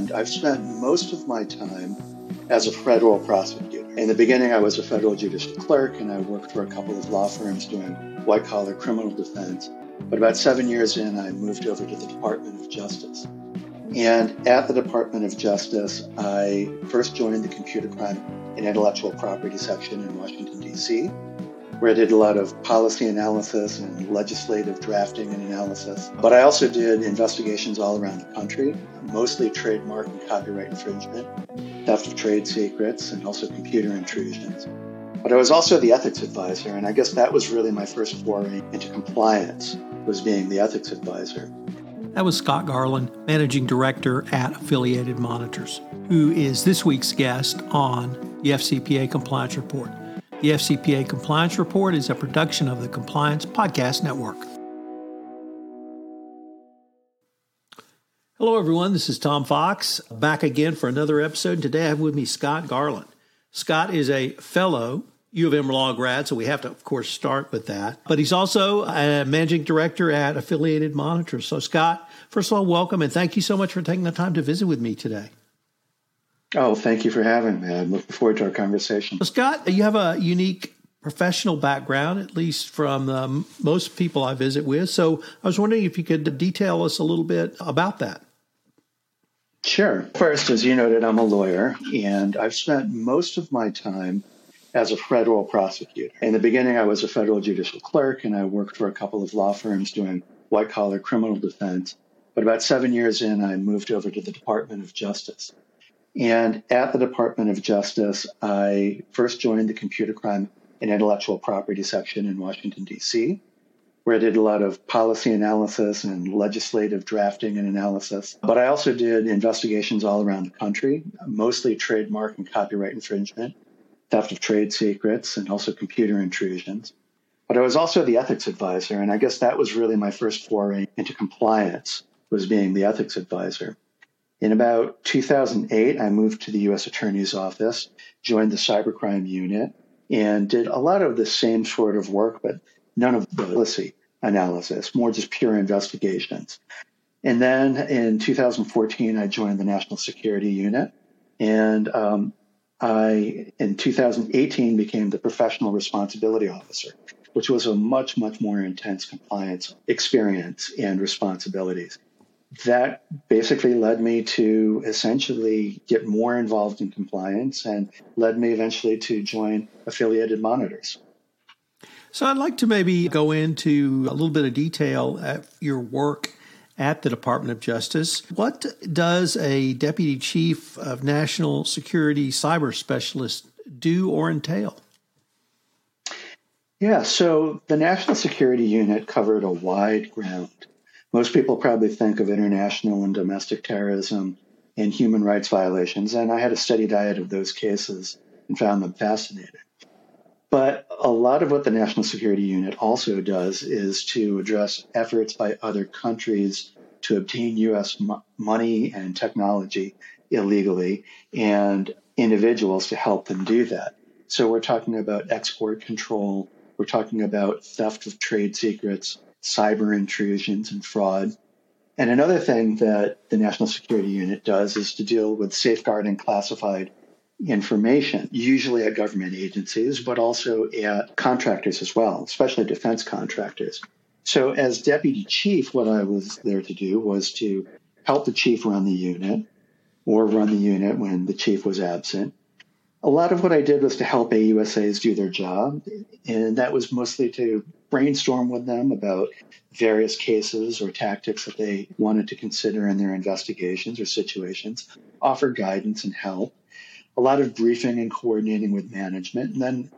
And I've spent most of my time as a federal prosecutor. In the beginning, I was a federal judicial clerk, and I worked for a couple of law firms doing white collar criminal defense. But about seven years in, I moved over to the Department of Justice. And at the Department of Justice, I first joined the Computer Crime and Intellectual Property section in Washington, D.C., where I did a lot of policy analysis and legislative drafting and analysis. But I also did investigations all around the country, mostly trademark and copyright infringement, theft of trade secrets, and also computer intrusions. But I was also the ethics advisor, and I guess that was really my first foray into compliance, was being the ethics advisor. That was Scott Garland, Managing Director at Affiliated Monitors, who is this week's guest on the FCPA Compliance Report. The FCPA Compliance Report is a production of the Compliance Podcast Network. Hello, everyone. This is Tom Fox, back again for another episode. Today I have with me Scott Garland. Scott is a fellow U of M law grad, so we have to, of course, start with that. But he's also a managing director at Affiliated Monitors. So, Scott, first of all, welcome and thank you so much for taking the time to visit with me today. Oh, thank you for having me. I'm looking forward to our conversation. Well, Scott, you have a unique professional background, at least from um, most people I visit with. So I was wondering if you could detail us a little bit about that. Sure. First, as you noted, I'm a lawyer, and I've spent most of my time as a federal prosecutor. In the beginning, I was a federal judicial clerk, and I worked for a couple of law firms doing white collar criminal defense. But about seven years in, I moved over to the Department of Justice. And at the Department of Justice, I first joined the Computer Crime and Intellectual Property section in Washington, D.C., where I did a lot of policy analysis and legislative drafting and analysis. But I also did investigations all around the country, mostly trademark and copyright infringement, theft of trade secrets, and also computer intrusions. But I was also the ethics advisor, and I guess that was really my first foray into compliance, was being the ethics advisor. In about 2008, I moved to the U.S. Attorney's Office, joined the cybercrime unit, and did a lot of the same sort of work, but none of the policy analysis, more just pure investigations. And then in 2014, I joined the National Security Unit, and um, I, in 2018, became the Professional Responsibility Officer, which was a much, much more intense compliance experience and responsibilities that basically led me to essentially get more involved in compliance and led me eventually to join affiliated monitors. So I'd like to maybe go into a little bit of detail at your work at the Department of Justice. What does a deputy chief of national security cyber specialist do or entail? Yeah, so the National Security Unit covered a wide ground. Most people probably think of international and domestic terrorism and human rights violations, and I had a steady diet of those cases and found them fascinating. But a lot of what the National Security Unit also does is to address efforts by other countries to obtain U.S. Mo- money and technology illegally and individuals to help them do that. So we're talking about export control, we're talking about theft of trade secrets, cyber intrusions and fraud. And another thing that the National Security Unit does is to deal with safeguarding classified information, usually at government agencies, but also at contractors as well, especially defense contractors. So, as deputy chief, what I was there to do was to help the chief run the unit or run the unit when the chief was absent. A lot of what I did was to help AUSAs do their job, and that was mostly to brainstorm with them about various cases or tactics that they wanted to consider in their investigations or situations, offer guidance and help. A lot of briefing and coordinating with management. And then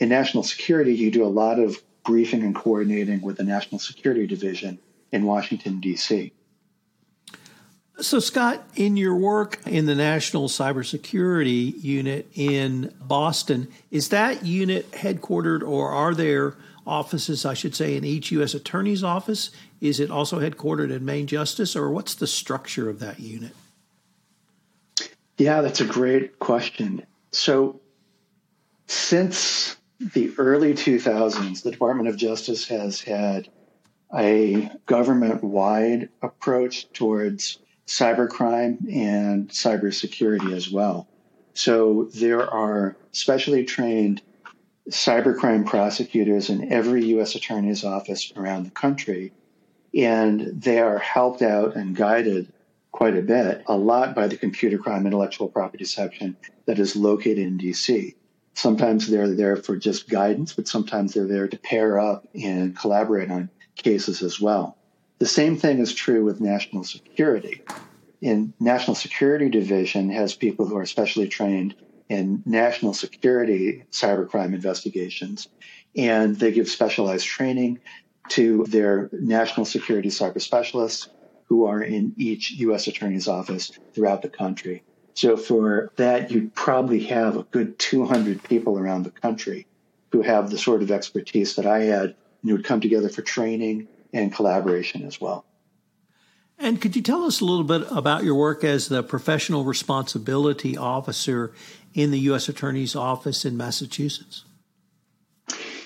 in national security, you do a lot of briefing and coordinating with the National Security Division in Washington, D.C. So, Scott, in your work in the National Cybersecurity Unit in Boston, is that unit headquartered or are there offices, I should say, in each U.S. Attorney's office? Is it also headquartered in Main Justice, or what's the structure of that unit? Yeah, that's a great question. So, since the early 2000s, the Department of Justice has had a government wide approach towards cybercrime and cybersecurity as well. So there are specially trained cybercrime prosecutors in every U.S. Attorney's office around the country, and they are helped out and guided quite a bit, a lot by the computer crime intellectual property section that is located in D.C. Sometimes they're there for just guidance, but sometimes they're there to pair up and collaborate on cases as well. The same thing is true with national security. In National Security Division has people who are specially trained in national security cybercrime investigations, and they give specialized training to their national security cyber specialists who are in each U.S. Attorney's office throughout the country. So for that, you'd probably have a good 200 people around the country who have the sort of expertise that I had and who would come together for training and collaboration as well. And could you tell us a little bit about your work as the professional responsibility officer in the U.S. Attorney's Office in Massachusetts?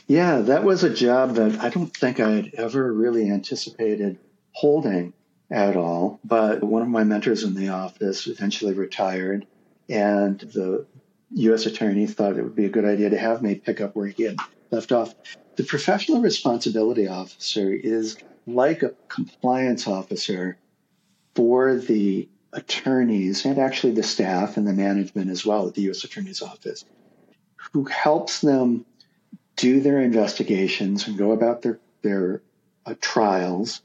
Yeah, that was a job that I don't think I had ever really anticipated holding at all. But one of my mentors in the office eventually retired, and the U.S. attorney thought it would be a good idea to have me pick up where he had left off. The professional responsibility officer is like a compliance officer for the attorneys and actually the staff and the management as well at the U.S. Attorney's Office, who helps them do their investigations and go about their, their uh, trials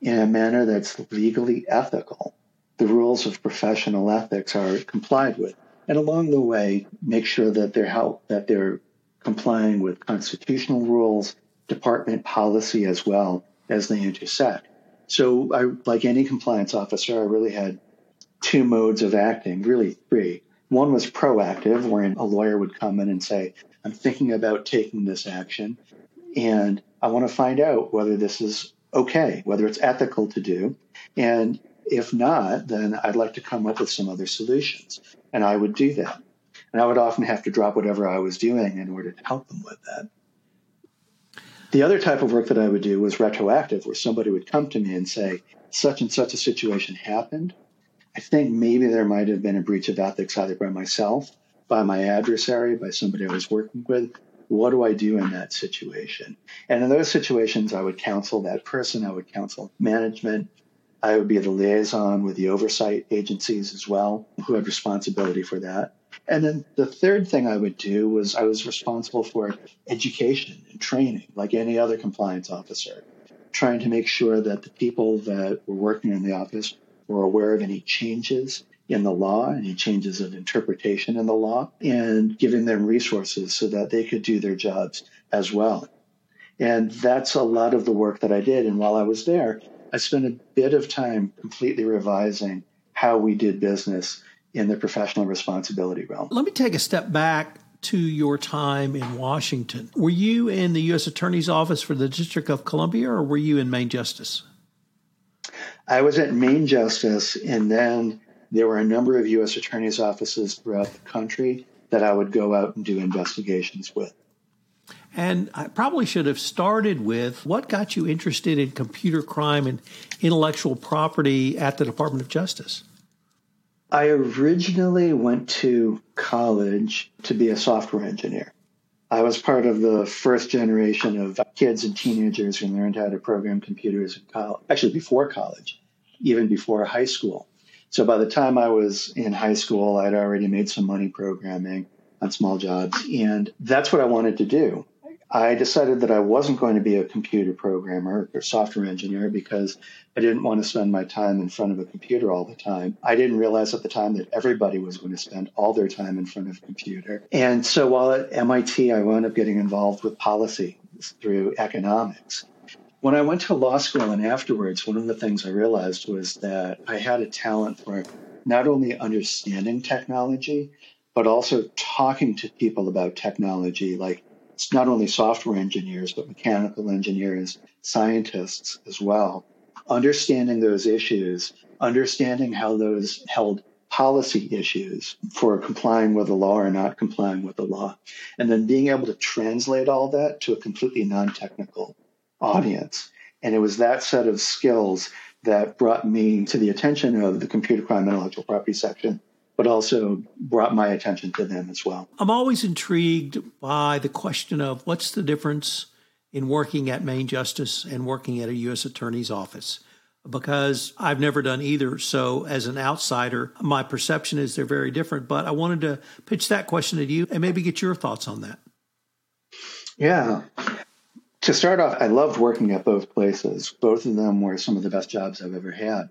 in a manner that's legally ethical. The rules of professional ethics are complied with. And along the way, make sure that they're help, that they're complying with constitutional rules, department policy as well as they intersect. So I, like any compliance officer, I really had two modes of acting, really three. One was proactive, wherein a lawyer would come in and say, I'm thinking about taking this action and I want to find out whether this is okay, whether it's ethical to do. And if not, then I'd like to come up with some other solutions. And I would do that. And I would often have to drop whatever I was doing in order to help them with that. The other type of work that I would do was retroactive, where somebody would come to me and say, such and such a situation happened. I think maybe there might have been a breach of ethics either by myself, by my adversary, by somebody I was working with, what do I do in that situation? And in those situations, I would counsel that person, I would counsel management. I would be the liaison with the oversight agencies as well, who had responsibility for that. And then the third thing I would do was I was responsible for education and training, like any other compliance officer, trying to make sure that the people that were working in the office were aware of any changes in the law, any changes of interpretation in the law, and giving them resources so that they could do their jobs as well. And that's a lot of the work that I did. And while I was there, I spent a bit of time completely revising how we did business in the professional responsibility realm. Let me take a step back to your time in Washington. Were you in the U.S. Attorney's Office for the District of Columbia or were you in Main Justice? I was at Main Justice and then there were a number of U.S. attorneys' offices throughout the country that I would go out and do investigations with. And I probably should have started with what got you interested in computer crime and intellectual property at the Department of Justice? I originally went to college to be a software engineer. I was part of the first generation of kids and teenagers who learned how to program computers in college, actually before college. even before high school. So by the time I was in high school, I'd already made some money programming on small jobs. And that's what I wanted to do. I decided that I wasn't going to be a computer programmer or software engineer because I didn't want to spend my time in front of a computer all the time. I didn't realize at the time that everybody was going to spend all their time in front of a computer. And so while at MIT, I wound up getting involved with policy through economics. When I went to law school and afterwards, one of the things I realized was that I had a talent for not only understanding technology, but also talking to people about technology, like it's not only software engineers, but mechanical engineers, scientists as well. Understanding those issues, understanding how those held policy issues for complying with the law or not complying with the law, and then being able to translate all that to a completely non technical audience. And it was that set of skills that brought me to the attention of the computer crime intellectual property section but also brought my attention to them as well. I'm always intrigued by the question of what's the difference in working at Main Justice and working at a U.S. Attorney's office because I've never done either. So, as an outsider, my perception is they're very different. But I wanted to pitch that question to you and maybe get your thoughts on that. Yeah. To start off, I loved working at both places. Both of them were some of the best jobs I've ever had.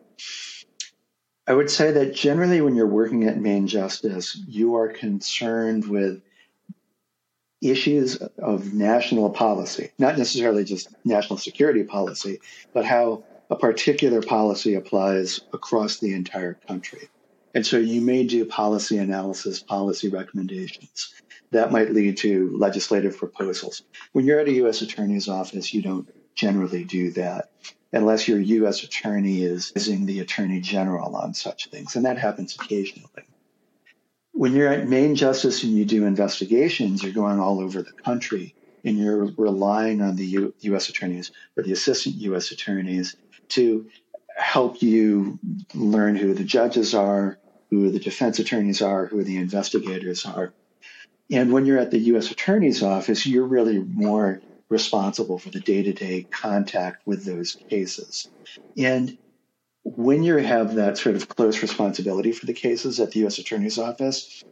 I would say that generally, when you're working at Main Justice, you are concerned with issues of national policy, not necessarily just national security policy, but how a particular policy applies across the entire country. And so you may do policy analysis, policy recommendations. That might lead to legislative proposals. When you're at a U.S. Attorney's office, you don't generally do that unless your U.S. attorney is using the attorney general on such things. And that happens occasionally. When you're at Main Justice and you do investigations, you're going all over the country and you're relying on the U- U.S. attorneys or the assistant U.S. attorneys to help you learn who the judges are, who the defense attorneys are, who the investigators are. And when you're at the U.S. Attorney's Office, you're really more responsible for the day to day contact with those cases. And when you have that sort of close responsibility for the cases at the U.S. Attorney's Office,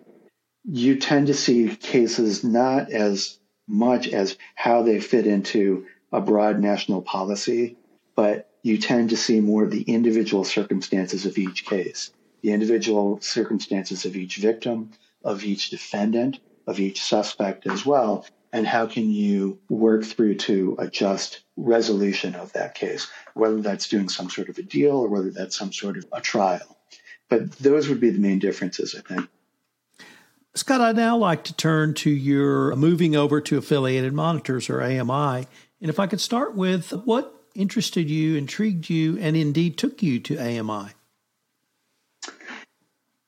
you tend to see cases not as much as how they fit into a broad national policy, but you tend to see more of the individual circumstances of each case, the individual circumstances of each victim, of each defendant, of each suspect as well, and how can you work through to a just resolution of that case, whether that's doing some sort of a deal or whether that's some sort of a trial. But those would be the main differences, I think. Scott, I'd now like to turn to your moving over to affiliated monitors or AMI. And if I could start with what interested you, intrigued you, and indeed took you to AMI?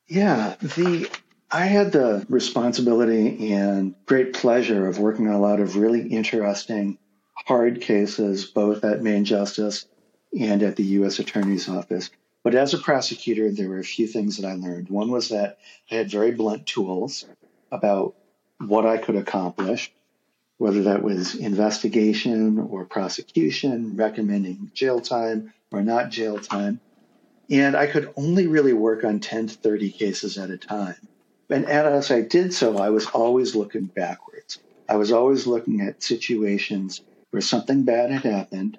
Yeah, the I had the responsibility and great pleasure of working on a lot of really interesting, hard cases, both at Main Justice and at the U.S. Attorney's Office. But as a prosecutor, there were a few things that I learned. One was that I had very blunt tools about what I could accomplish, whether that was investigation or prosecution, recommending jail time or not jail time. And I could only really work on 10 to 30 cases at a time. And as I did so, I was always looking backwards. I was always looking at situations where something bad had happened,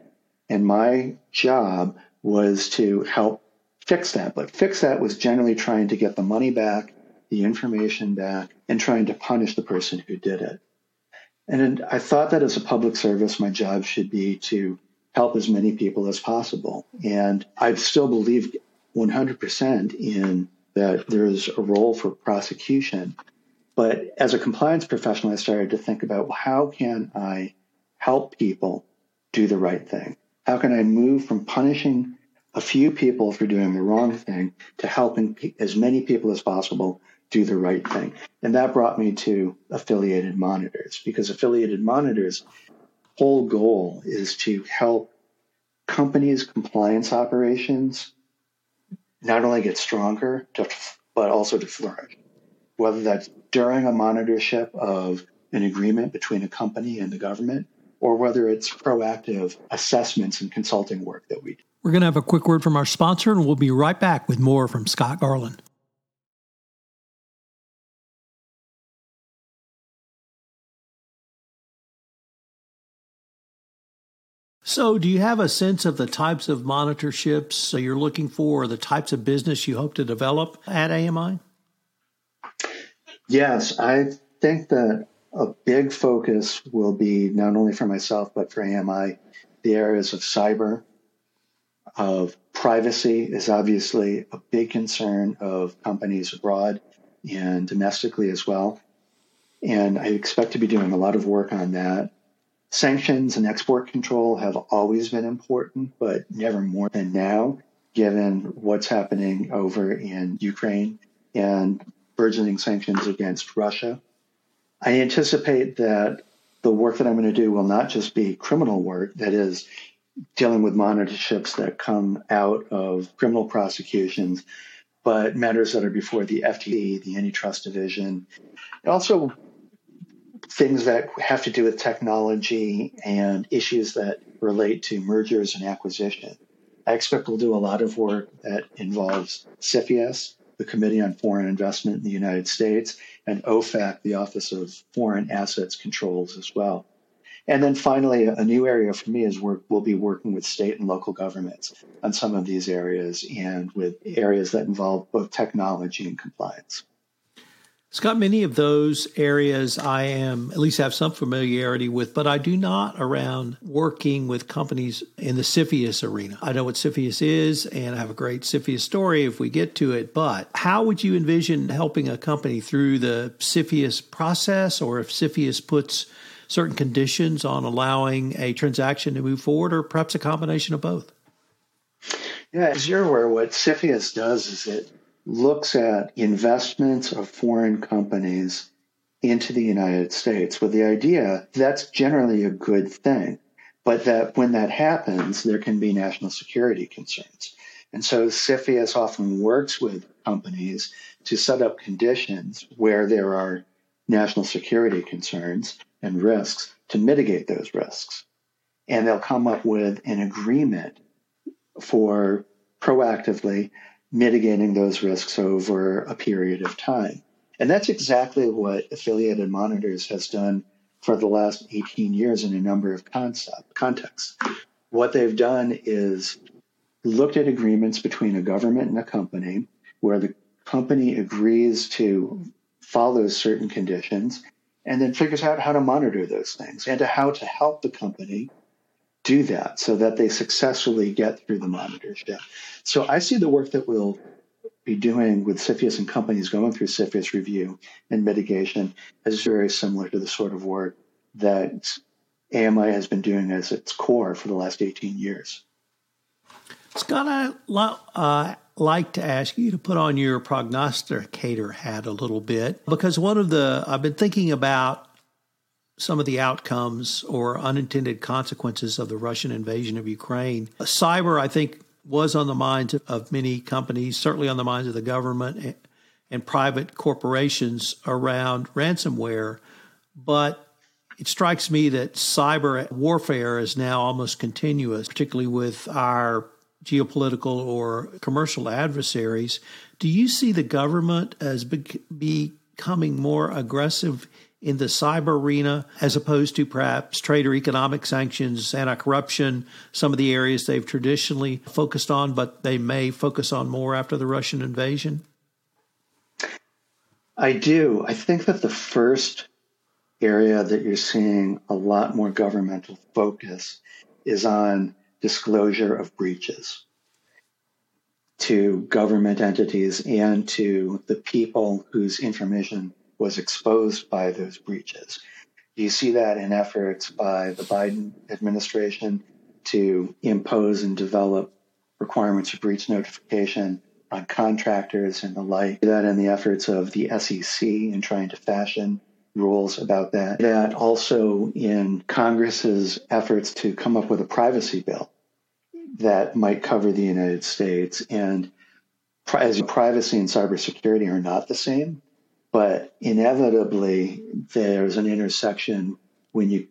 and my job was to help fix that. But fix that was generally trying to get the money back, the information back, and trying to punish the person who did it. And I thought that as a public service, my job should be to help as many people as possible. And I still believe 100% in that there's a role for prosecution. But as a compliance professional, I started to think about well, how can I help people do the right thing? How can I move from punishing a few people for doing the wrong thing to helping as many people as possible do the right thing? And that brought me to affiliated monitors because affiliated monitors' whole goal is to help companies' compliance operations not only get stronger, to, but also to flourish. Whether that's during a monitorship of an agreement between a company and the government, or whether it's proactive assessments and consulting work that we do. We're going to have a quick word from our sponsor, and we'll be right back with more from Scott Garland. So, do you have a sense of the types of monitorships uh, you're looking for, or the types of business you hope to develop at AMI? Yes, I think that a big focus will be not only for myself, but for AMI, the areas of cyber, of privacy is obviously a big concern of companies abroad and domestically as well. And I expect to be doing a lot of work on that. Sanctions and export control have always been important, but never more than now, given what's happening over in Ukraine and burgeoning sanctions against Russia. I anticipate that the work that I'm going to do will not just be criminal work, that is, dealing with monitorships that come out of criminal prosecutions, but matters that are before the FTC, the Antitrust Division, also things that have to do with technology and issues that relate to mergers and acquisition. I expect we'll do a lot of work that involves CFIUS, the Committee on Foreign Investment in the United States, and OFAC, the Office of Foreign Assets Controls as well. And then finally, a new area for me is work, we'll be working with state and local governments on some of these areas and with areas that involve both technology and compliance. Scott, many of those areas I am at least have some familiarity with, but I do not around working with companies in the CFIUS arena. I know what CFIUS is, and I have a great CFIUS story if we get to it. But how would you envision helping a company through the CFIUS process, or if CFIUS puts certain conditions on allowing a transaction to move forward, or perhaps a combination of both? Yeah, as you're aware, what CFIUS does is it looks at investments of foreign companies into the United States with the idea that's generally a good thing, but that when that happens, there can be national security concerns. And so CFIUS often works with companies to set up conditions where there are national security concerns and risks to mitigate those risks. And they'll come up with an agreement for proactively mitigating those risks over a period of time. And that's exactly what Affiliated Monitors has done for the last 18 years in a number of concept, contexts. What they've done is looked at agreements between a government and a company where the company agrees to follow certain conditions and then figures out how to monitor those things and to how to help the company do that so that they successfully get through the monitorship. So I see the work that we'll be doing with CFIUS and companies going through CFIUS review and mitigation as very similar to the sort of work that AMI has been doing as its core for the last 18 years. Scott, I uh, like to ask you to put on your prognosticator hat a little bit because one of the, I've been thinking about some of the outcomes or unintended consequences of the Russian invasion of Ukraine. Cyber, I think, was on the minds of many companies, certainly on the minds of the government and private corporations around ransomware. But it strikes me that cyber warfare is now almost continuous, particularly with our geopolitical or commercial adversaries. Do you see the government as becoming more aggressive in the cyber arena as opposed to perhaps trade or economic sanctions, anti corruption, some of the areas they've traditionally focused on, but they may focus on more after the Russian invasion? I do. I think that the first area that you're seeing a lot more governmental focus is on disclosure of breaches to government entities and to the people whose information was exposed by those breaches. You see that in efforts by the Biden administration to impose and develop requirements for breach notification on contractors and the like. That in the efforts of the SEC in trying to fashion rules about that. That also in Congress's efforts to come up with a privacy bill that might cover the United States. And as privacy and cybersecurity are not the same, but inevitably, there's an intersection when you,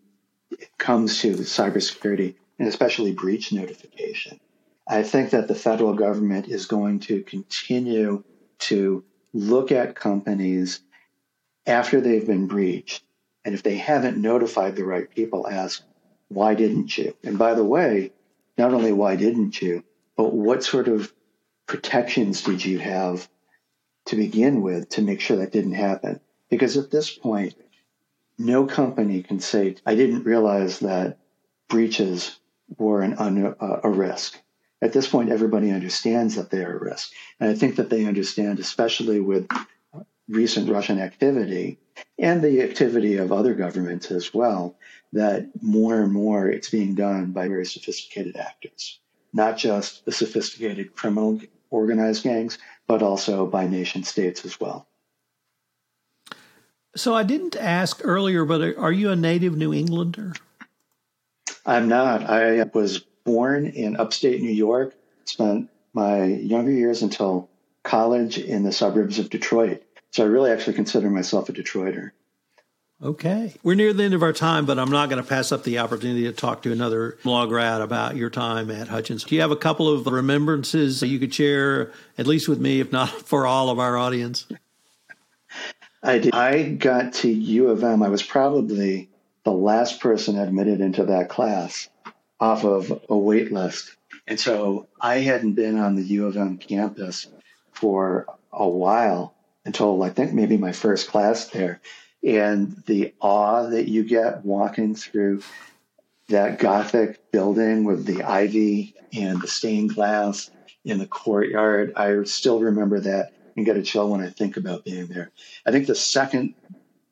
it comes to cybersecurity and especially breach notification. I think that the federal government is going to continue to look at companies after they've been breached. And if they haven't notified the right people, ask, why didn't you? And by the way, not only why didn't you, but what sort of protections did you have to begin with to make sure that didn't happen? Because at this point, no company can say, I didn't realize that breaches were an uh, a risk. At this point, everybody understands that they are a risk. And I think that they understand, especially with recent Russian activity and the activity of other governments as well, that more and more it's being done by very sophisticated actors, not just the sophisticated criminal organized gangs, but also by nation states as well. So I didn't ask earlier, but are you a native New Englander? I'm not. I was born in upstate New York, spent my younger years until college in the suburbs of Detroit. So I really actually consider myself a Detroiter. Okay. We're near the end of our time, but I'm not going to pass up the opportunity to talk to another law grad about your time at Hutchins. Do you have a couple of remembrances that you could share, at least with me, if not for all of our audience? I did. I got to U of M. I was probably the last person admitted into that class off of a wait list. And so I hadn't been on the U of M campus for a while until I think maybe my first class there. And the awe that you get walking through that Gothic building with the ivy and the stained glass in the courtyard, I still remember that and get a chill when I think about being there. I think the second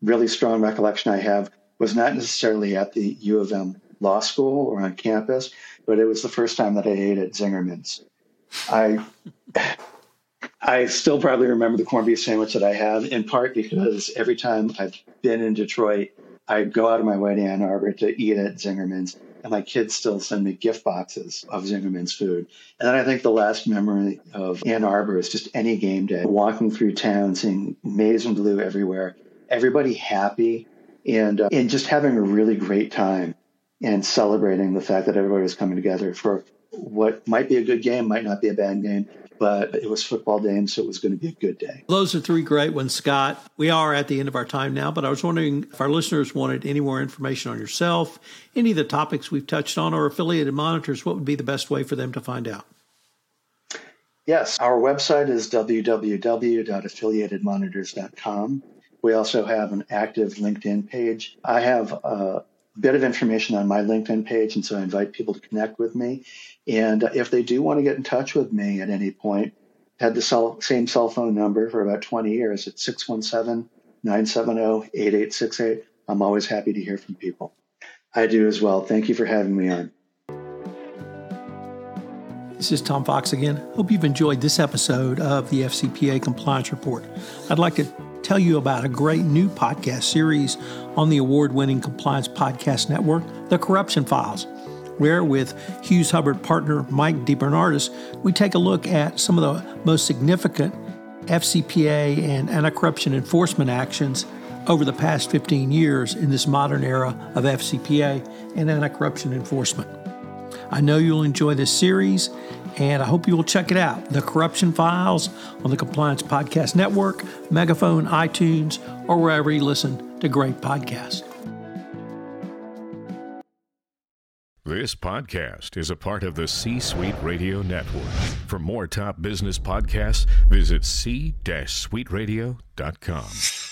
really strong recollection I have was not necessarily at the U of M law school or on campus, but it was the first time that I ate at Zingerman's. I I still probably remember the corned beef sandwich that I had, in part because every time I've been in Detroit, I go out of my way to Ann Arbor to eat at Zingerman's, and my kids still send me gift boxes of Zingerman's food. And then I think the last memory of Ann Arbor is just any game day, walking through town, seeing maize and blue everywhere, everybody happy, and uh, and just having a really great time and celebrating the fact that everybody was coming together for what might be a good game, might not be a bad game, but it was football day, and so it was going to be a good day. Those are three great ones, Scott. We are at the end of our time now, but I was wondering if our listeners wanted any more information on yourself, any of the topics we've touched on, or affiliated monitors, what would be the best way for them to find out? Yes, our website is www.affiliatedmonitors.com. We also have an active LinkedIn page. I have a bit of information on my LinkedIn page, and so I invite people to connect with me. And uh, if they do want to get in touch with me at any point, had the cell, same cell phone number for about 20 years. It's 617 970 8868. I'm always happy to hear from people. I do as well. Thank you for having me on. This is Tom Fox again. Hope you've enjoyed this episode of the FCPA Compliance Report. I'd like to tell you about a great new podcast series on the award winning compliance podcast network, The Corruption Files, where with Hughes Hubbard partner Mike DeBernardis, we take a look at some of the most significant FCPA and anti corruption enforcement actions over the past 15 years in this modern era of FCPA and anti corruption enforcement. I know you'll enjoy this series, and I hope you will check it out. The Corruption Files on the Compliance Podcast Network, Megaphone, iTunes, or wherever you listen to great podcasts. This podcast is a part of the C Suite Radio Network. For more top business podcasts, visit c-suiteradio.com.